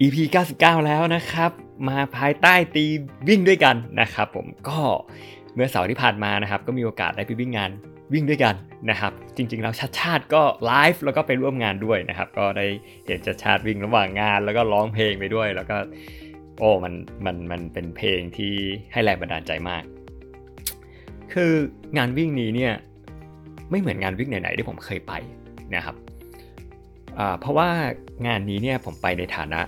EP 99 แล้วนะครับ มาภายใต้ตีวิ่งด้วยกันนะครับ ผมก็เมื่อเสาร์ที่ผ่านมานะครับ ก็มีโอกาสได้ไปวิ่งงานวิ่งด้วยกันนะครับ จริงๆแล้วชาติชาติก็ไลฟ์แล้วก็ไปร่วมงานด้วยนะครับ ก็ได้เห็นชาติชาติวิ่งระหว่างงาน แล้วก็ร้องเพลงไปด้วย แล้วก็ โอ้มันมันมันเป็นเพลงที่ให้แรงบันดาลใจมาก คืองานวิ่งนี้เนี่ยไม่เหมือนงานวิ่งไหนๆที่ผมเคยไปนะครับเพราะว่างานนี้เนี่ยผมไปในฐานะ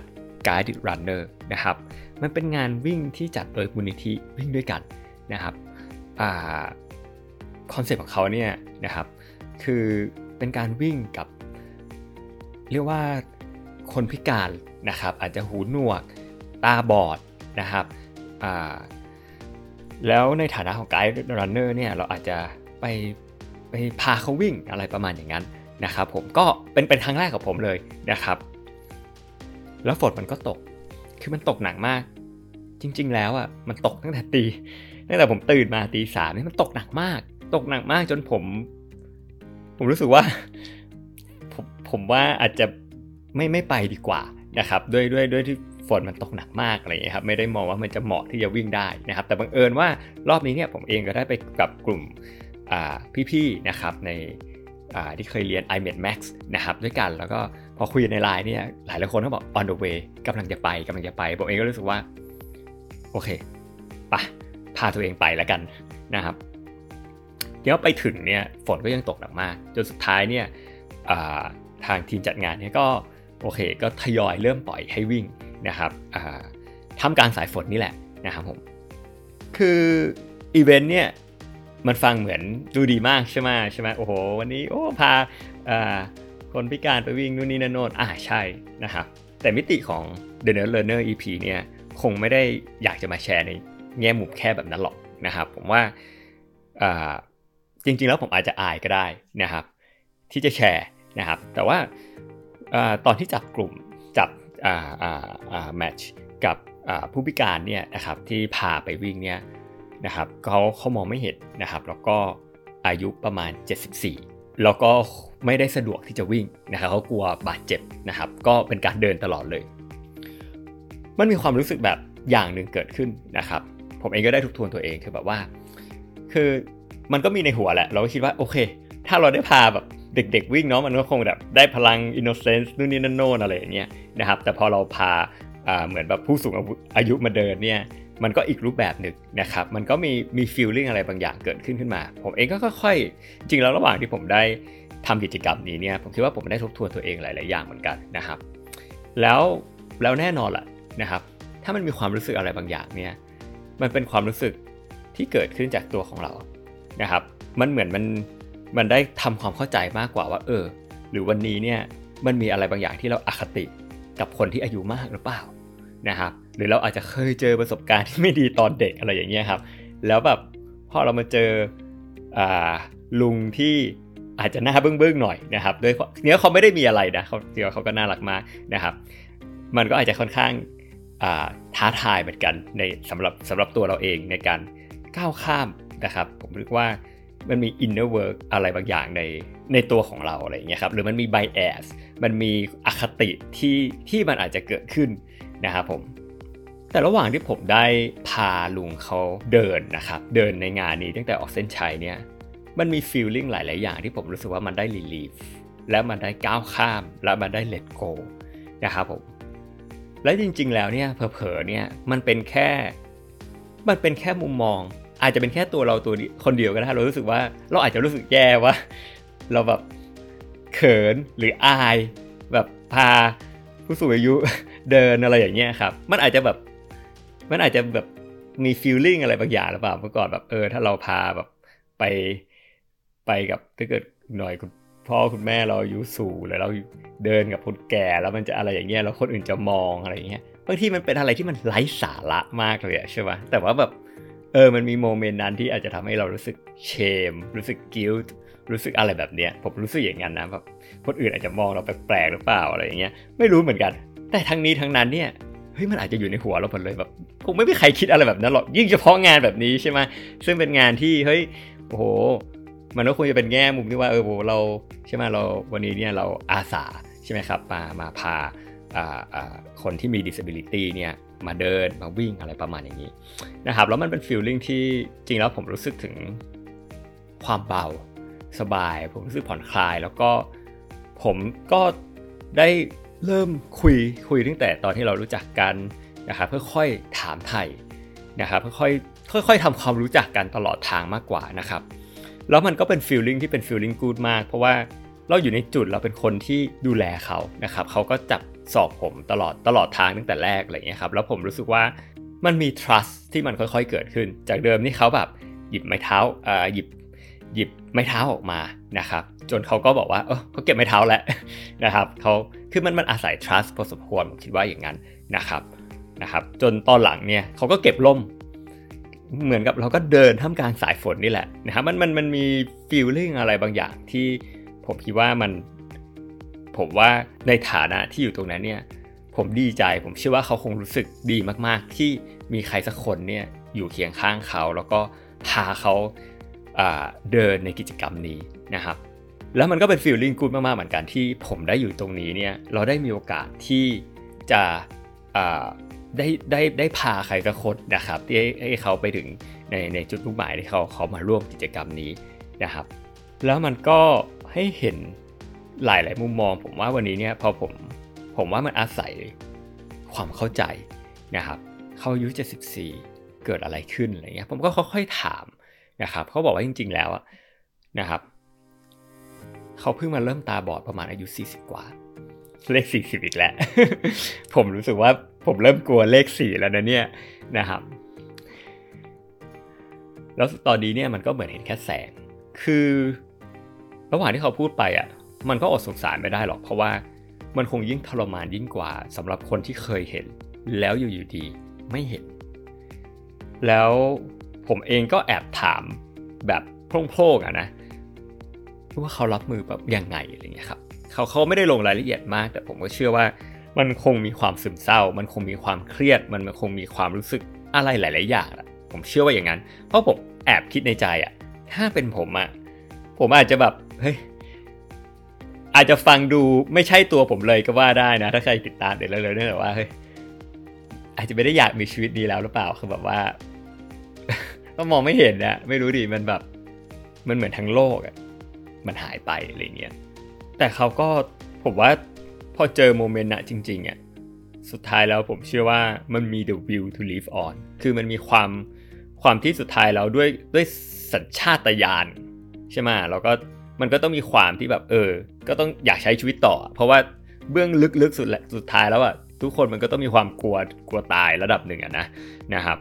Guided Runner นะครับ มันเป็นงานวิ่งที่จัดโดยมูลนิธิวิ่งด้วยกันนะครับ concept ของเขาเนี่ยนะครับ คือเป็นการวิ่งกับ เรียกว่าคนพิการนะครับ อาจจะหูหนวก ตาบอดนะครับแล้วในฐานะของ Guide Runner เนี่ยเราอาจจะไปไปพาเขาวิ่งอะไรประมาณอย่างนั้นนะครับผมก็เป็นเป็นครั้งแรกของผมเลยนะครับ แล้วฝนมันก็ตก คือมันตกหนักมาก จริง ๆ แล้วอะ มันตกตั้งแต่ตีตั้งแต่ผมตื่นมาตีสามนี่มันตกหนักมาก ตกหนักมากจนผม ผมรู้สึกว่า ผมผมว่าอาจจะไม่ไม่ไปดีกว่านะครับ ด้วยด้วยด้วยที่ฝนมันตกหนักมากอะไรอย่างนี้ครับ ไม่ได้มองว่ามันจะเหมาะที่จะวิ่งได้นะครับ แต่บังเอิญว่ารอบนี้เนี่ยผมเองก็ได้ไปกับกลุ่มพี่ๆนะครับในที่เคยเรียน iMed Max นะครับด้วยกันแล้วก็ อคุยในไลน์เนี่ยหลายหลายคนก็บอก on the way กำลังจะไปกำลังจะไปผมเองก็รู้สึกว่า โอเคปะพาตัวเองไปแล้วกันนะครับเดี๋ยวไปถึงเนี่ยฝนก็ยังตกหนักมากจนสุดท้ายเนี่ยทางทีมจัดงานเนี่ยก็โอเคก็ทยอยเริ่มปล่อยให้วิ่งนะครับทำการสายฝนนี่แหละนะครับผมคืออีเวนต์เนี่ยมันฟังเหมือนดูดีมากใช่ไหมใช่ไหมโอ้โหวันนี้โอ้พา คนพิการไปวิ่งนู่นนี่นั่นโน่นอ่าใช่นะครับ แต่มิติของ The Nerd Learner EP เนี่ยคงไม่ได้อยากจะมาแชร์ในแง่มุมแค่แบบนั้นหรอกนะครับ ผมว่าจริงๆแล้วผมอาจจะอายก็ได้นะครับ ที่จะแชร์นะครับ แต่ว่าตอนที่จับกลุ่มจับแมทช์กับผู้พิการเนี่ยนะครับที่พาไปวิ่งเนี่ยนะครับเขาเขามองไม่เห็นนะครับ แล้วก็อายุประมาณ 74 แล้วก็ ไม่ได้สะดวกที่จะวิ่งนะครับเขากลัวบาดเจ็บนะครับ ก็เป็นการเดินตลอดเลย มันมีความรู้สึกแบบอย่างหนึ่งเกิดขึ้นนะครับ ผมเองก็ได้ทุกทวนตัวเองคือแบบว่า คือมันก็มีในหัวแหละ เราก็คิดว่าโอเค ถ้าเราได้พาแบบเด็กๆวิ่งเนาะมันก็คงแบบได้พลังอินโนเซนส์นู่นนี่นั่นโน่นอะไรอย่างเงี้ยนะครับ แต่พอเราพาเหมือนแบบผู้สูงอายุมาเดินเนี่ยมันก็อีกรูปแบบหนึ่งนะครับ มันก็มีมีฟีลลิ่งอะไรบางอย่างเกิดขึ้นขึ้นมา ผมเองก็ค่อยๆ จริงแล้วระหว่างที่ผมได้ ทำกิจกรรมนี้เนี่ยผมคิดว่าผมได้ทบทวนตัวเองหลาย ๆ อย่างเหมือนกันนะครับ แล้วแล้วแน่นอนแหละนะครับ ถ้ามันมีความรู้สึกอะไรบางอย่างเนี่ยมันเป็นความรู้สึกที่เกิดขึ้นจากตัวของเรานะครับ มันเหมือนมันมันได้ทำความเข้าใจมากกว่าว่า เออ หรือวันนี้เนี่ยมันมีอะไรบางอย่างที่เราอาคติกับคนที่อายุมากหรือเปล่านะครับหรือเราอาจจะเคยเจอประสบการณ์ที่ไม่ดีตอนเด็กอะไรอย่างเงี้ยครับ แล้วแบบพอเรามาเจออ่าลุงที่ อาจจะหน้าเบื้องๆหน่อยนะครับด้วยเนื้อเขาไม่ได้มีอะไรนะเขาเดียวเขาก็น่ารักมากนะครับ มันก็อาจจะค่อนข้างท้าทายเหมือนกันในสำหรับสำหรับตัวเราเองในการก้าวข้ามนะครับ ผมเรียกว่ามันมี inner work อะไรบางอย่างในในตัวของเราอะไรอย่างเงี้ยครับหรือมันมี bias มันมีอคติที่ที่มันอาจจะเกิดขึ้นนะครับผมแต่ระหว่างที่ผมได้พาลุงเขาเดินนะครับ เดินในงานนี้ตั้งแต่ออกเส้นชัยเนี่ย มันมีฟีลลิ่งหลาย ๆ อย่างที่ผมรู้สึกว่ามันได้รีลีฟแล้วมันได้ก้าวข้ามแล้วมันได้เลทโกนะครับผมและจริง ๆ แล้วเนี่ยเผลอๆเนี่ยมันเป็นแค่ มันเป็นแค่มุมมอง อาจจะเป็นแค่ตัวเราตัวคนเดียวก็ได้เรารู้สึกว่าเราอาจจะรู้สึกแย่ว่า เราแบบเขินหรืออายแบบพาผู้สูงอายุเดินอะไรอย่างเงี้ยครับ มันอาจจะแบบมันอาจจะแบบมีฟีลลิ่งอะไรบางอย่างหรือเปล่าเมื่อก่อนแบบเออถ้าเราพาแบบไป ไปกับถ้าเกิดหน่อยคุณพ่อคุณแม่เราอายุสูงแล้วเราเดินกับคนแก่แล้วมันจะอะไรอย่างเงี้ยแล้วคนอื่นจะมองอะไรอย่างเงี้ยบางทีมันเป็นอะไรที่มันไร้สาระมากเลยใช่ไหมแต่ว่าแบบเออมันมี moment นั้นที่อาจจะทำให้เรารู้สึก shame รู้สึก guilt รู้สึกอะไรแบบเนี้ยผมรู้สึกอย่างนั้นนะแบบคนอื่นอาจจะมองเราแปลกๆหรือเปล่าอะไรอย่างเงี้ยไม่รู้เหมือนกัน แต่ทั้งนี้ทั้งนั้นเนี่ยเฮ้ยมันอาจจะอยู่ในหัวเราหมดเลยแบบคงไม่มีใครคิดอะไรแบบนั้นหรอกยิ่งเฉพาะงานแบบนี้ใช่ไหมซึ่งเป็นงานที่เฮ้ยโอ้โห มันก็ควรจะเป็นแง่มุมที่ว่าเออโหเราใช่ไหมเราวันนี้เนี่ยเราอาสาใช่ไหมครับมามาพาคนที่มี disability เนี่ยมาเดินมาวิ่งอะไรประมาณอย่างนี้นะครับแล้วมันเป็นฟีลลิ่งที่จริงแล้วผมรู้สึกถึงความเบาสบาย ผมรู้สึกผ่อนคลาย แล้วก็ผมก็ได้เริ่มคุยคุยตั้งแต่ตอนที่เรารู้จักกันนะครับเพื่อค่อยถามไทยนะครับค่อยๆค่อยๆทำความรู้จักกันตลอดทางมากกว่านะครับ แล้วมันก็เป็นฟีลลิ่งที่เป็นฟีลลิ่งกูดมาก เพราะว่าเราอยู่ในจุดเราเป็นคนที่ดูแลเขานะครับเขาก็จับสอบผมตลอดตลอดทางตั้งแต่แรกอะไรเงี้ยครับแล้วผมรู้สึกว่ามันมี trust ที่มันค่อยๆเกิดขึ้น จากเดิมที่เขาแบบหยิบไม้เท้าอ่าหยิบหยิบไม้เท้าออกมานะครับจนเขาก็บอกว่าเออเขาเก็บไม้เท้าแล้วนะครับเขาคือมันมันอาศัย trust พอสมควรผมคิดว่าอย่างนั้นนะครับนะครับจนตอนหลังเนี่ยเขาก็เก็บล่ม เหมือนกับเราก็เดินท่ามกลางสายฝนนี่แหละนะครับมันมันมันมี feeling อะไรบางอย่างที่ผมคิดว่ามัน ผมว่าในฐานะที่อยู่ตรงนั้นเนี่ย ผมดีใจผมเชื่อว่าเขาคงรู้สึกดีมากๆ ที่มีใครสักคนเนี่ยอยู่เคียงข้างเขา แล้วก็พาเขาเดินในกิจกรรมนี้นะครับ แล้วมันก็เป็นฟีลลิ่งกูดมากๆเหมือนกันที่ผมได้อยู่ตรงนี้เนี่ยเราได้มีโอกาสที่จะ ได้ได้ได้พาใครสักคนนะครับที่ให้เขาไปถึงในในจุดมุ่งหมายที่เขาเขามาร่วมกิจกรรมนี้นะครับ แล้วมันก็ให้เห็นหลายหลายมุมมอง ผมว่าวันนี้เนี่ยพอผมผมว่ามันอาศัยความเข้าใจนะครับ เขาอายุ 74 เกิดอะไรขึ้นอะไรเงี้ยผมก็ค่อยๆถามนะครับเขาบอกว่าจริง ๆ แล้วนะครับเขาเพิ่งมาเริ่มตาบอดประมาณอายุ 40 กว่า เลข40 อีกแล้ว ผมรู้สึกว่า ผมเริ่มกลัวเลข4แล้วนะเนี่ยนะครับ แล้วตอนนี้เนี่ยมันก็เหมือนเห็นแค่แสง คือระหว่างที่เขาพูดไปอะ มันก็อดสงสารไม่ได้หรอก เพราะว่ามันคงยิ่งทรมานยิ่งกว่าสำหรับคนที่เคยเห็น แล้วอยู่ๆดีไม่เห็น แล้วผมเองก็แอบถามแบบโพร่งๆอะนะว่าเขารับมือแบบยังไงอะไรเงี้ยครับเขาเขาไม่ได้ลงรายละเอียดมาก แต่ผมก็เชื่อว่า มันคงมีความซึมเศร้า มันคงมีความเครียด มันคงมีความรู้สึกอะไรหลาย ๆ อย่างผมเชื่อว่าอย่างนั้น เพราะผมแอบคิดในใจอะถ้าเป็นผมอะผมอาจจะแบบเฮ้ยอาจจะฟังดูไม่ใช่ตัวผมเลยก็ว่าได้นะ ถ้าใครติดตามเดี๋ยวเลยเนี่ยแต่ว่าเฮ้ยอาจจะไม่ได้อยากมีชีวิตดีแล้วหรือเปล่าคือแบบว่าก็มองไม่เห็นนะไม่รู้ดิมันแบบ มันเหมือนทั้งโลกอะมันหายไปอะไรเงี้ยแต่เขาก็ผมว่า อเจอโมเมนต์นะจริงๆอะสุดท้ายแล้วผมเชื่อว่ามันมี the will to live on คือมันมีความความที่สุดท้ายแล้วด้วยด้วยสัญชาตญาณใช่ไหมแล้วก็มันก็ต้องมีความที่แบบเออ ก็ต้องอยากใช้ชีวิตต่อ เพราะว่าเบื้องลึกๆสุดแหละสุดท้ายแล้วอะทุกคนมันก็ต้องมีความกลัวกลัวตายระดับหนึ่งอะนะนะครับ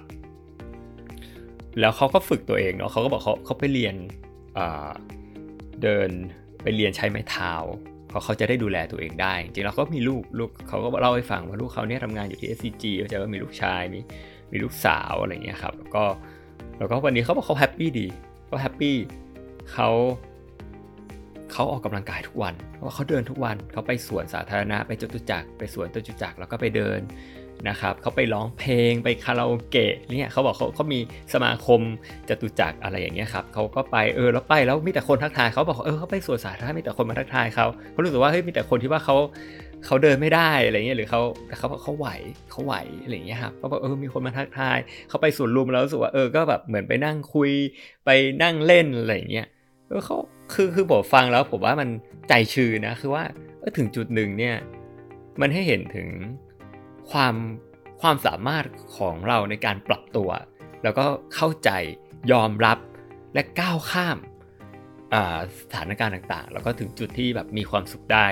แล้วเขาก็ฝึกตัวเองเนาะเขาก็บอกเขาเขาไปเรียนเดินไปเรียนใช้ไม้เท้า เพราะเขาจะได้ดูแลตัวเองได้ จริงๆแล้วก็มีลูกลูกเขาก็เล่าให้ฟังว่าลูกเขาเนี่ยทำงานอยู่ที่ SCG เขาจะว่ามีลูกชายมีมีลูกสาวอะไรเงี้ยครับแล้วก็แล้วก็วันนี้เขาบอกเขา happy ดีเขา happy เขา เขาออกกำลังกายทุกวัน เพราะเขาเดินทุกวันเขาไปสวนสาธารณะไปจตุจักรไปสวนจตุจักรแล้วก็ไปเดินนะครับเขาไปร้องเพลงไปคาราโอเกะเนี่ยเขาบอกเขาเขามีสมาคมจตุจักรอะไรอย่างเงี้ยครับเขาก็ไปเออแล้วไปแล้วมีแต่คนทักทายเขาบอกเออเขาไปสวนสาธารณะมีแต่คนมาทักทายเขาเขารู้สึกว่าเฮ้ยมีแต่คนที่ว่าเขาเขาเดินไม่ได้อะไรเงี้ยหรือเขาแต่เขาเขาไหวเขาไหวอะไรเงี้ยครับเขาบอกเออมีคนมาทักทายเขาไปสวนลุมแล้วรู้สึกว่าเออก็แบบเหมือนไปนั่งคุยไปนั่งเล่นอะไรเงี้ย เออเขาคือคือผมฟังแล้วผมว่ามันใจชื้นนะคือว่าถึงจุดหนึ่งเนี่ยมันให้เห็นถึงความความสามารถของเราในการปรับตัว แล้วก็เข้าใจยอมรับและก้าวข้ามสถานการณ์ต่างๆ แล้วก็ถึงจุดที่แบบมีความสุขได้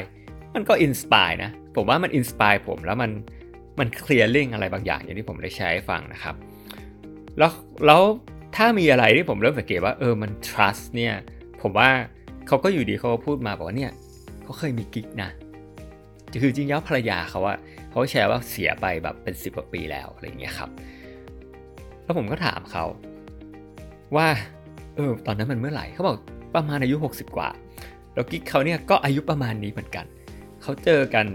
มันก็ inspire นะ ผมว่ามัน inspire ผมแล้วมันมันเคลียร์เรื่องอะไรบางอย่างอย่างที่ผมได้แชร์ให้ฟังนะครับ แล้วแล้วถ้ามีอะไรที่ผมเริ่มสังเกตว่าเออมัน trust เนี่ย ผมว่าเขาก็อยู่ดีเขาก็พูดมาบอกว่าเนี่ยเขาเคยมีกิ๊กนะคือจริงๆแล้วภรรยาเขาอะเขาแชร์ว่าเสียไปแบบเป็นสิบกว่าปีแล้วอะไรอย่างเงี้ยครับ แล้วผมก็ถามเขาว่าเออตอนนั้นมันเมื่อไหร่เขาบอกประมาณอายุ 60 กว่า แล้วกิ๊กเขาเนี่ยก็อายุประมาณนี้เหมือนกัน เขาเจอกัน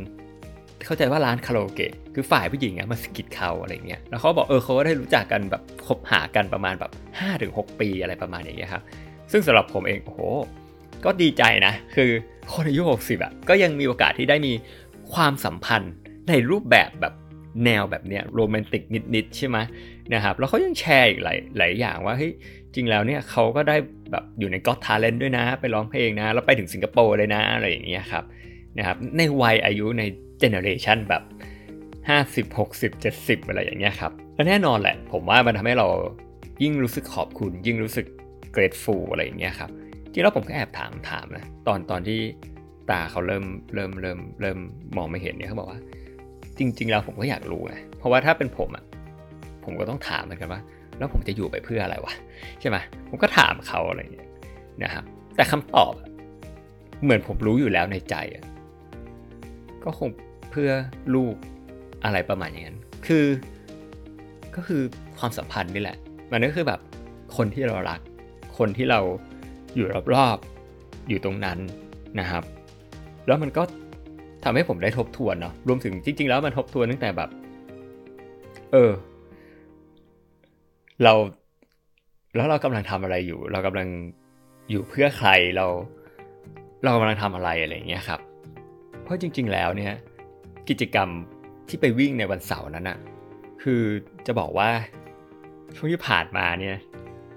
เข้าใจว่าร้านคาราโอเกะคือฝ่ายผู้หญิงอะมาสกิดเขาอะไรเงี้ยแล้วเขาบอกเออเขาก็ได้รู้จักกันแบบคบหากันประมาณแบบ5้าถึงหปีอะไรประมาณอย่างเงี้ยครับ ซึ่งสำหรับผมเองโอ้โหก็ดีใจนะ คือคนอายุ 60อะก็ยังมีโอกาสที่ได้มีความสัมพันธ์ในรูปแบบแบบแนวแบบเนี้ยโรแมนติกนิดๆใช่ไหมนะครับแล้วเขายังแชร์อีกหลายหลายอย่างว่าเฮ้ยจริงแล้วเนี่ยเขาก็ได้แบบอยู่ใน Got Talent ด้วยนะ ไปร้องเพลงนะ แล้วไปถึงสิงคโปร์เลยนะ อะไรอย่างเงี้ยครับนะครับในวัยอายุใน generation แบบ 50 60 70 อะไรอย่างเงี้ยครับและแน่นอนแหละ ผมว่ามันทำให้เรายิ่งรู้สึกขอบคุณ ยิ่งรู้สึก grateful อะไรอย่างเงี้ยครับจริงแล้วผมก็แอบถามถามนะตอนตอนที่ตาเขาเริ่มเริ่มเริ่มเริ่มมองไม่เห็นเนี่ยเขาบอกว่า จริง ๆ แล้วผมก็อยากรู้ไงเพราะว่าถ้าเป็นผมอะผมก็ต้องถามเหมือนกันว่า แล้วผมจะอยู่ไปเพื่ออะไรวะใช่ไหมผมก็ถามเขาอะไรอย่างเงี้ยนะครับแต่คำตอบเหมือนผมรู้อยู่แล้วในใจอะก็คงเพื่อลูกอะไรประมาณอย่างนั้น คือ ก็คือความสัมพันธ์นี่แหละ มันก็คือแบบคนที่เรารัก คนที่เราอยู่รอบๆอยู่ตรงนั้นนะครับ แล้วมันก็ทำให้ผมได้ทบทวนเนาะรวมถึงจริง ๆ แล้วมันทบทวนตั้งแต่แบบ เออ เราแล้วเรากำลังทำอะไรอยู่ เรากำลังอยู่เพื่อใครเราเรากำลังทำอะไรอะไรอย่างเงี้ยครับ เพราะจริง ๆ แล้วเนี่ยกิจกรรมที่ไปวิ่งในวันเสาร์นั้นอะคือจะบอกว่าช่วงที่ผ่านมาเนี่ย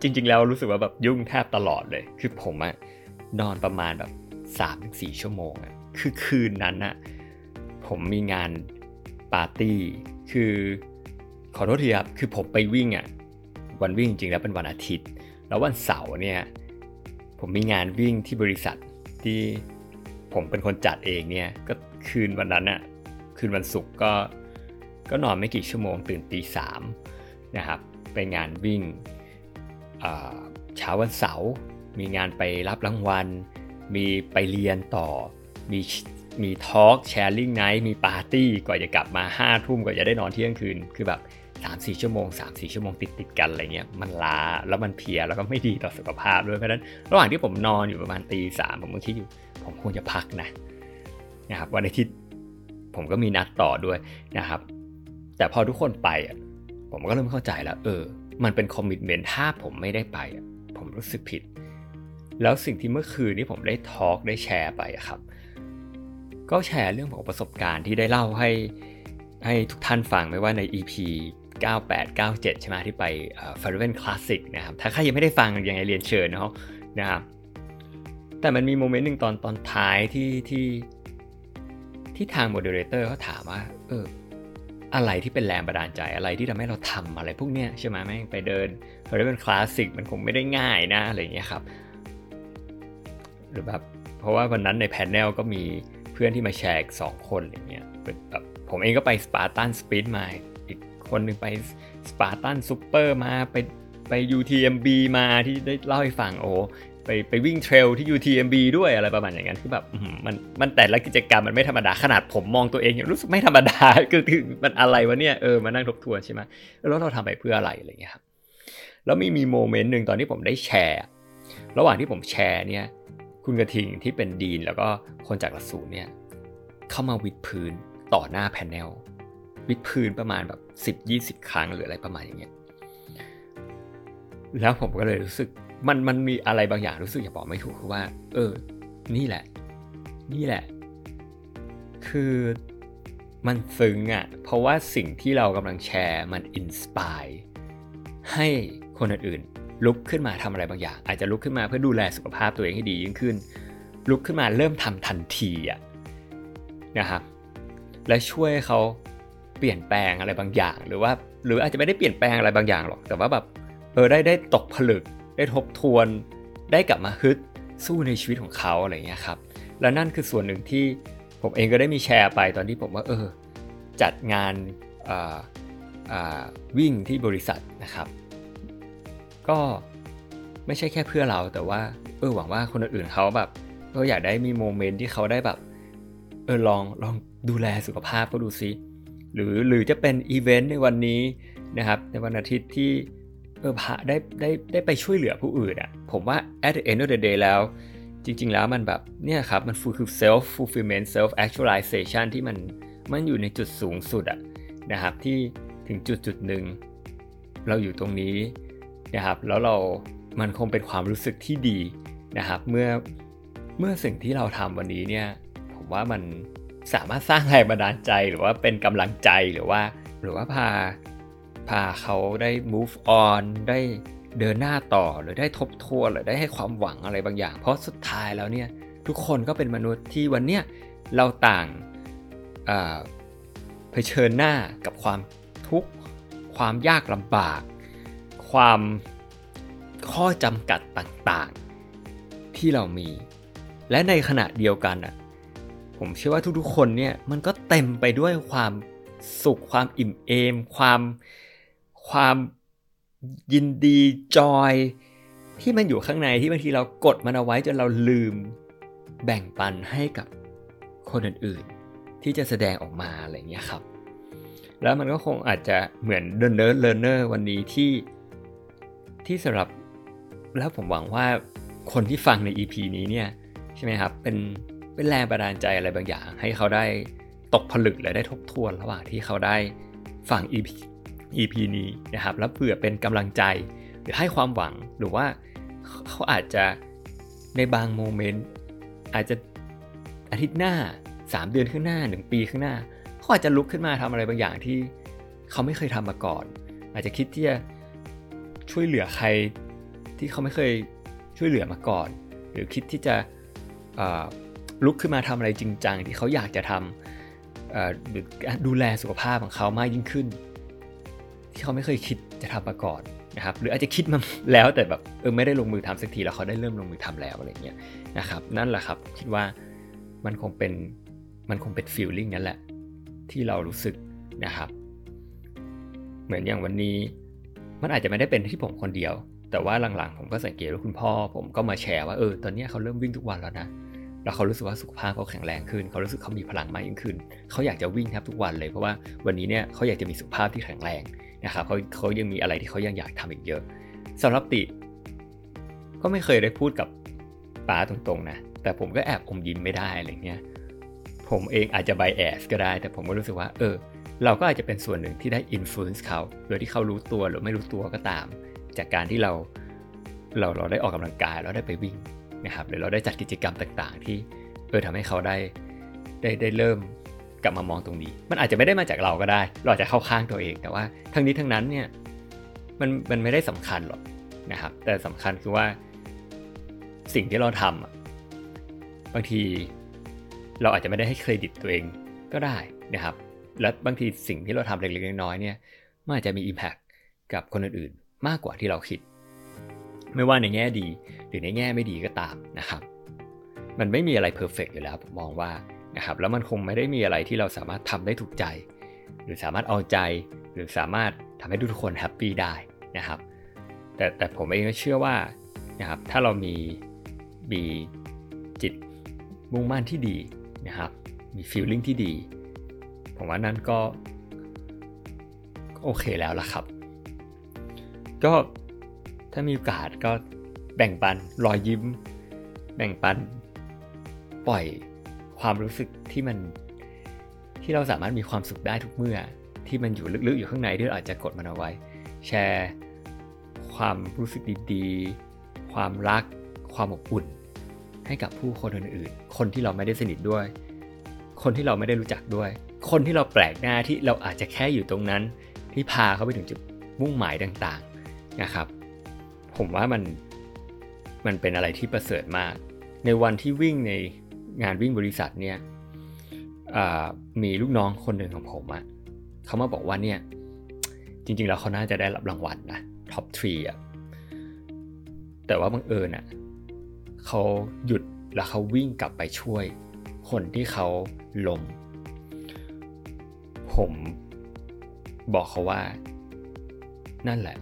จริง ๆ แล้วรู้สึกว่าแบบยุ่งแทบตลอดเลย คือผมอะนอนประมาณแบบสามถึงสี่ชั่วโมงอะคือคืนนั้นอะผมมีงานปาร์ตี้ คือขอโทษทีครับคือผมไปวิ่งอะวันวิ่งจริงๆแล้วเป็นวันอาทิตย์ แล้ววันเสาร์เนี่ยผมมีงานวิ่งที่บริษัทที่ผมเป็นคนจัดเองเนี่ยก็คืนวันนั้นอะคืนวันศุกร์ก็ก็นอนไม่กี่ชั่วโมงตื่นตีสามนะครับไปงานวิ่ง เช้าวันเสาร์มีงานไปรับรางวัล มีไปเรียนต่อ มีมี Talk Sharing Night มีปาร์ตี้กว่าจะกลับมาห้าทุ่มกว่าจะได้นอนเที่ยงคืน คือแบบสามสี่ชั่วโมงสามสี่ชั่วโมงติดติดกันอะไรเงี้ยมันล้าแล้วมันเพลียแล้วก็ไม่ดีต่อสุขภาพด้วยเพราะฉะนั้นระหว่างที่ผมนอนอยู่ประมาณตีสามผมก็คิดอยู่ ผมควรจะพักนะนะครับวันอาทิตย์ผมก็มีนัดต่อด้วยนะครับ แต่พอทุกคนไปผมก็เริ่มเข้าใจแล้ว เออ มันเป็น commitment ถ้าผมไม่ได้ไป ผมรู้สึกผิด แล้วสิ่งที่เมื่อคืนนี้ผมได้ talk ได้แชร์ไปครับ ก็แชร์เรื่องของประสบการณ์ที่ได้เล่าให้ให้ทุกท่านฟังไม่ว่าใน EP 98 97 ใช่ไหมที่ไป Fjällräven Classic นะครับ ถ้าใครยังไม่ได้ฟังยังไงเรียนเชิญนะครับนะครับ แต่มันมี moment หนึ่งตอนตอนท้ายที่ที่ที่ทาง moderator เขาถามว่า เออ อะไรที่เป็นแรงบันดาลใจอะไรที่ทำให้เราทำอะไรพวกเนี้ยใช่ไหมแม่งไปเดิน Fjällräven Classic มันคงไม่ได้ง่ายนะอะไรเงี้ยครับ หรือแบบเพราะว่าวันนั้นใน panel ก็มีเพื่อนที่มาแชร์อีกสองคนอย่างเงี้ยแบบผมเองก็ไป Spartan Sprint มาอีกคนหนึ่งไปSpartan Super มาไปไป UTMB มาที่ได้เล่าให้ฟังโอ้ ไปไปวิ่ง trail ที่ UTMB ด้วยอะไรประมาณอย่างนั้นคือแบบมันมันแต่ละกิจกรรมมันไม่ธรรมดาขนาดผมมองตัวเองยังรู้สึกไม่ธรรมดาคือคือมันอะไรวะเนี่ยเออมานั่งทบทวนใช่ไหมแล้วเราทำไปเพื่ออะไรอะไรเงี้ยครับแล้วมีมี moment หนึ่งตอนที่ผมได้แชร์ ระหว่างที่ผมแชร์เนี่ยคุณกระทิงที่เป็น dean แล้วก็คนจากหลักสูตรเนี่ยเข้ามาวิดพื้นต่อหน้าแผ่นเนลวิดพื้นประมาณแบบ 10-20 ครั้งหรืออะไรประมาณอย่างเงี้ยแล้วผมก็เลยรู้สึก มันมันมีอะไรบางอย่างรู้สึกอย่าบอกไม่ถูกคือว่า เออ นี่แหละ นี่แหละ คือมันซึ้งอะ่ะ เพราะว่าสิ่งที่เรากำลังแชร์มันอินสปายให้คนอื่นๆลุกขึ้นมาทำอะไรบางอย่าง อาจจะลุกขึ้นมาเพื่อดูแลสุขภาพตัวเองให้ดียิ่งขึ้น ลุกขึ้นมาเริ่มทำทันทีอะนะครับและช่วยเขาเปลี่ยนแปลงอะไรบางอย่าง หรือว่า หรืออาจจะไม่ได้เปลี่ยนแปลงอะไรบางอย่างหรอก แต่ว่าแบบเออได้ได้ตกผลึก ได้ทบทวนได้กลับมาฮึดสู้ในชีวิตของเขาอะไรเงี้ยครับและนั่นคือส่วนหนึ่งที่ผมเองก็ได้มีแชร์ไปตอนที่ผมว่าเออจัดงานวิ่งที่บริษัทนะครับ ก็ไม่ใช่แค่เพื่อเราแต่ว่าเออหวังว่าคนอื่นเขาแบบก็อยากได้มีโมเมนต์ที่เขาได้แบบเออลองลองดูแลสุขภาพก็ดูซิหรือหรือจะเป็นอีเวนต์ในวันนี้นะครับในวันอาทิตย์ที่ เออพระได้ได้ได้ไปช่วยเหลือผู้อื่นอะ่ะผมว่า at the end of the day แล้ว จริง ๆ แล้วมันแบบเนี่ยครับมันคือ self fulfillment self actualization ที่มันมันอยู่ในจุดสูงสุดอะนะครับที่ถึงจุดจุดหนึ่งเราอยู่ตรงนี้นะครับแล้วเรามันคงเป็นความรู้สึกที่ดีนะครับเมื่อเมื่อสิ่งที่เราทำวันนี้เนี่ยผมว่ามันสามารถสร้างแรงบันดาลใจหรือว่าเป็นกำลังใจหรือว่า หรือว่าพา พาเขาได้ move on ได้เดินหน้าต่อหรือได้ทบทวนหรือได้ให้ความหวังอะไรบางอย่าง เพราะสุดท้ายแล้วเนี่ยทุกคนก็เป็นมนุษย์ที่วันเนี้ยเราต่างเผชิญหน้ากับความทุกข์ความยากลำบาก ความข้อจำกัดต่างๆ ที่เรามี และในขณะเดียวกันอะผมเชื่อว่าทุกๆคนเนี่ยมันก็เต็มไปด้วยความสุขความอิ่มเอม ความ ความยินดีจอยที่มันอยู่ข้างในที่บางทีเรากดมันเอาไว้จนเราลืมแบ่งปันให้กับคนอื่นๆ ที่จะแสดงออกมาอะไรเงี้ยครับ แล้วมันก็คงอาจจะเหมือนเดินเดินเลนเนอร์วันนี้ที่ที่สำหรับแล้วผมหวังว่าคนที่ฟังใน EP นี้เนี่ยใช่ไหมครับเป็นเป็นแรงบันดาลใจอะไรบางอย่าง ให้เขาได้ตกผลึกและได้ทบทวนระหว่างที่เขาได้ฟัง EP EP นี้นะครับแล้วเผื่อเป็นกำลังใจหรือให้ความหวังหรือว่าเขาอาจจะในบางโมเมนต์อาจจะอาทิตย์หน้า 3 เดือนข้างหน้า 1 ปีข้างหน้าเขาอาจจะลุกขึ้นมาทำอะไรบางอย่างที่เขาไม่เคยทำมาก่อน อาจจะคิดที่จะช่วยเหลือใครที่เขาไม่เคยช่วยเหลือมาก่อน หรือคิดที่จะลุกขึ้นมาทำอะไรจริงจังที่เขาอยากจะทำหรือดูแลสุขภาพของเขามากยิ่งขึ้น ที่เขาไม่เคยคิดจะทำมาก่อนนะครับหรืออาจจะคิดมาแล้วแต่แบบเออไม่ได้ลงมือทำสักทีแล้วเขาได้เริ่มลงมือทำแล้วอะไรเงี้ยนะครับนั่นแหละครับคิดว่ามันคงเป็นมันคงเป็นฟีลลิ่งนั่นแหละที่เรารู้สึกนะครับ เหมือนอย่างวันนี้มันอาจจะไม่ได้เป็นที่ผมคนเดียว แต่ว่าหลังๆ ผมก็สังเกตว่าคุณพ่อ ผมก็มาแชร์ว่าเออตอนนี้เขาเริ่มวิ่งทุกวันแล้วนะ แล้วเขารู้สึกว่าสุขภาพเขาแข็งแรงขึ้น เขารู้สึกเขามีพลังมากยิ่งขึ้น เขาอยากจะวิ่งแทบทุกวันเลยเพราะว่าวันนี้เนี่ยเขาอยากจะมีสุขภาพที่แข็งแรงนะครับเขาเขายังมีอะไรที่เขายังอยากทำอีกเยอะสำหรับติ ก็ไม่เคยได้พูดกับป้าตรงๆนะแต่ผมก็แอบอมยิ้มไม่ได้อะไรเงี้ยผมเองอาจจะ bias ก็ได้ แต่ผมก็รู้สึกว่า เออ เราก็อาจจะเป็นส่วนหนึ่งที่ได้ influence เขาโดยที่เขารู้ตัวหรือไม่รู้ตัวก็ตาม จากการที่เราเราเราได้ออกกำลังกายเราได้ไปวิ่ง นะครับหรือเราได้จัดกิจกรรมต่างๆ ที่เออทำให้เขาได้ได้ได้เริ่มกลับมามองตรงนี้ มันอาจจะไม่ได้มาจากเราก็ได้ เราอาจจะเข้าข้างตัวเอง แต่ว่าทั้งนี้ทั้งนั้นเนี่ยมันมันไม่ได้สำคัญหรอกนะครับ แต่สำคัญคือว่าสิ่งที่เราทำบางทีเราอาจจะไม่ได้ให้เครดิตตัวเองก็ได้นะครับ และบางทีสิ่งที่เราทำเล็กๆน้อยๆเนี่ยมันอาจจะมี Impact กับคนอื่นๆ มากกว่าที่เราคิด ไม่ว่าในแง่ดีหรือในแง่ไม่ดีก็ตามนะครับ มันไม่มีอะไร perfect อยู่แล้วผมมองว่านะครับแล้วมันคงไม่ได้มีอะไรที่เราสามารถทำได้ถูกใจ หรือสามารถเอาใจหรือสามารถทำให้ทุกคน happy ได้นะครับ แต่แต่ผมเองก็เชื่อว่านะครับถ้าเรามีมีจิตมุ่งมั่นที่ดีนะครับ มี feeling ที่ดี ผมว่านั่นก็โอเคแล้วล่ะครับ ก็ ถ้ามีโอกาสก็แบ่งปันรอยยิ้ม แบ่งปัน ปล่อยความรู้สึกที่มันที่เราสามารถมีความสุขได้ทุกเมื่อ ที่มันอยู่ลึกๆอยู่ข้างในที่เราอาจจะกดมันเอาไว้ แชร์ความรู้สึกดีๆ ความรัก ความอบอุ่น ให้กับผู้คนอื่นๆ คนที่เราไม่ได้สนิทด้วย คนที่เราไม่ได้รู้จักด้วย คนที่เราแปลกหน้าที่เราอาจจะแค่อยู่ตรงนั้น ที่พาเขาไปถึงจุดมุ่งหมายต่างๆนะครับ ผมว่ามันมันเป็นอะไรที่ประเสริฐมาก ในวันที่วิ่งในงานวิ่งบริษัทเนี่ยมีลูกน้องคนหนึ่งของผมอะเขามาบอกว่าเนี่ย จริง ๆ แล้วเขาน่าจะได้รับรางวัลนะท็อปทรีอะแต่ว่าบังเอิญอะเขาหยุดแล้วเขาวิ่งกลับไปช่วย คนที่เขาลม ผมบอกเขาว่า นั่นแหละ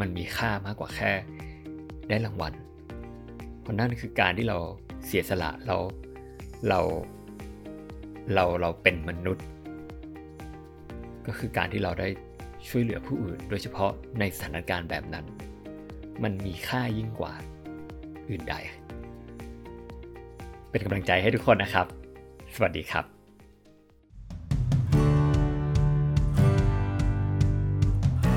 มันมีค่ามากกว่าแค่ได้รางวัลเพราะนั่นคือการที่เราเสียสละเราเราเราเราเป็นมนุษย์ ก็คือการที่เราได้ช่วยเหลือผู้อื่น โดยเฉพาะในสถานการณ์แบบนั้น มันมีค่ายิ่งกว่าอื่นใด เป็นกำลังใจให้ทุกคนนะครับ สวัสดีครับ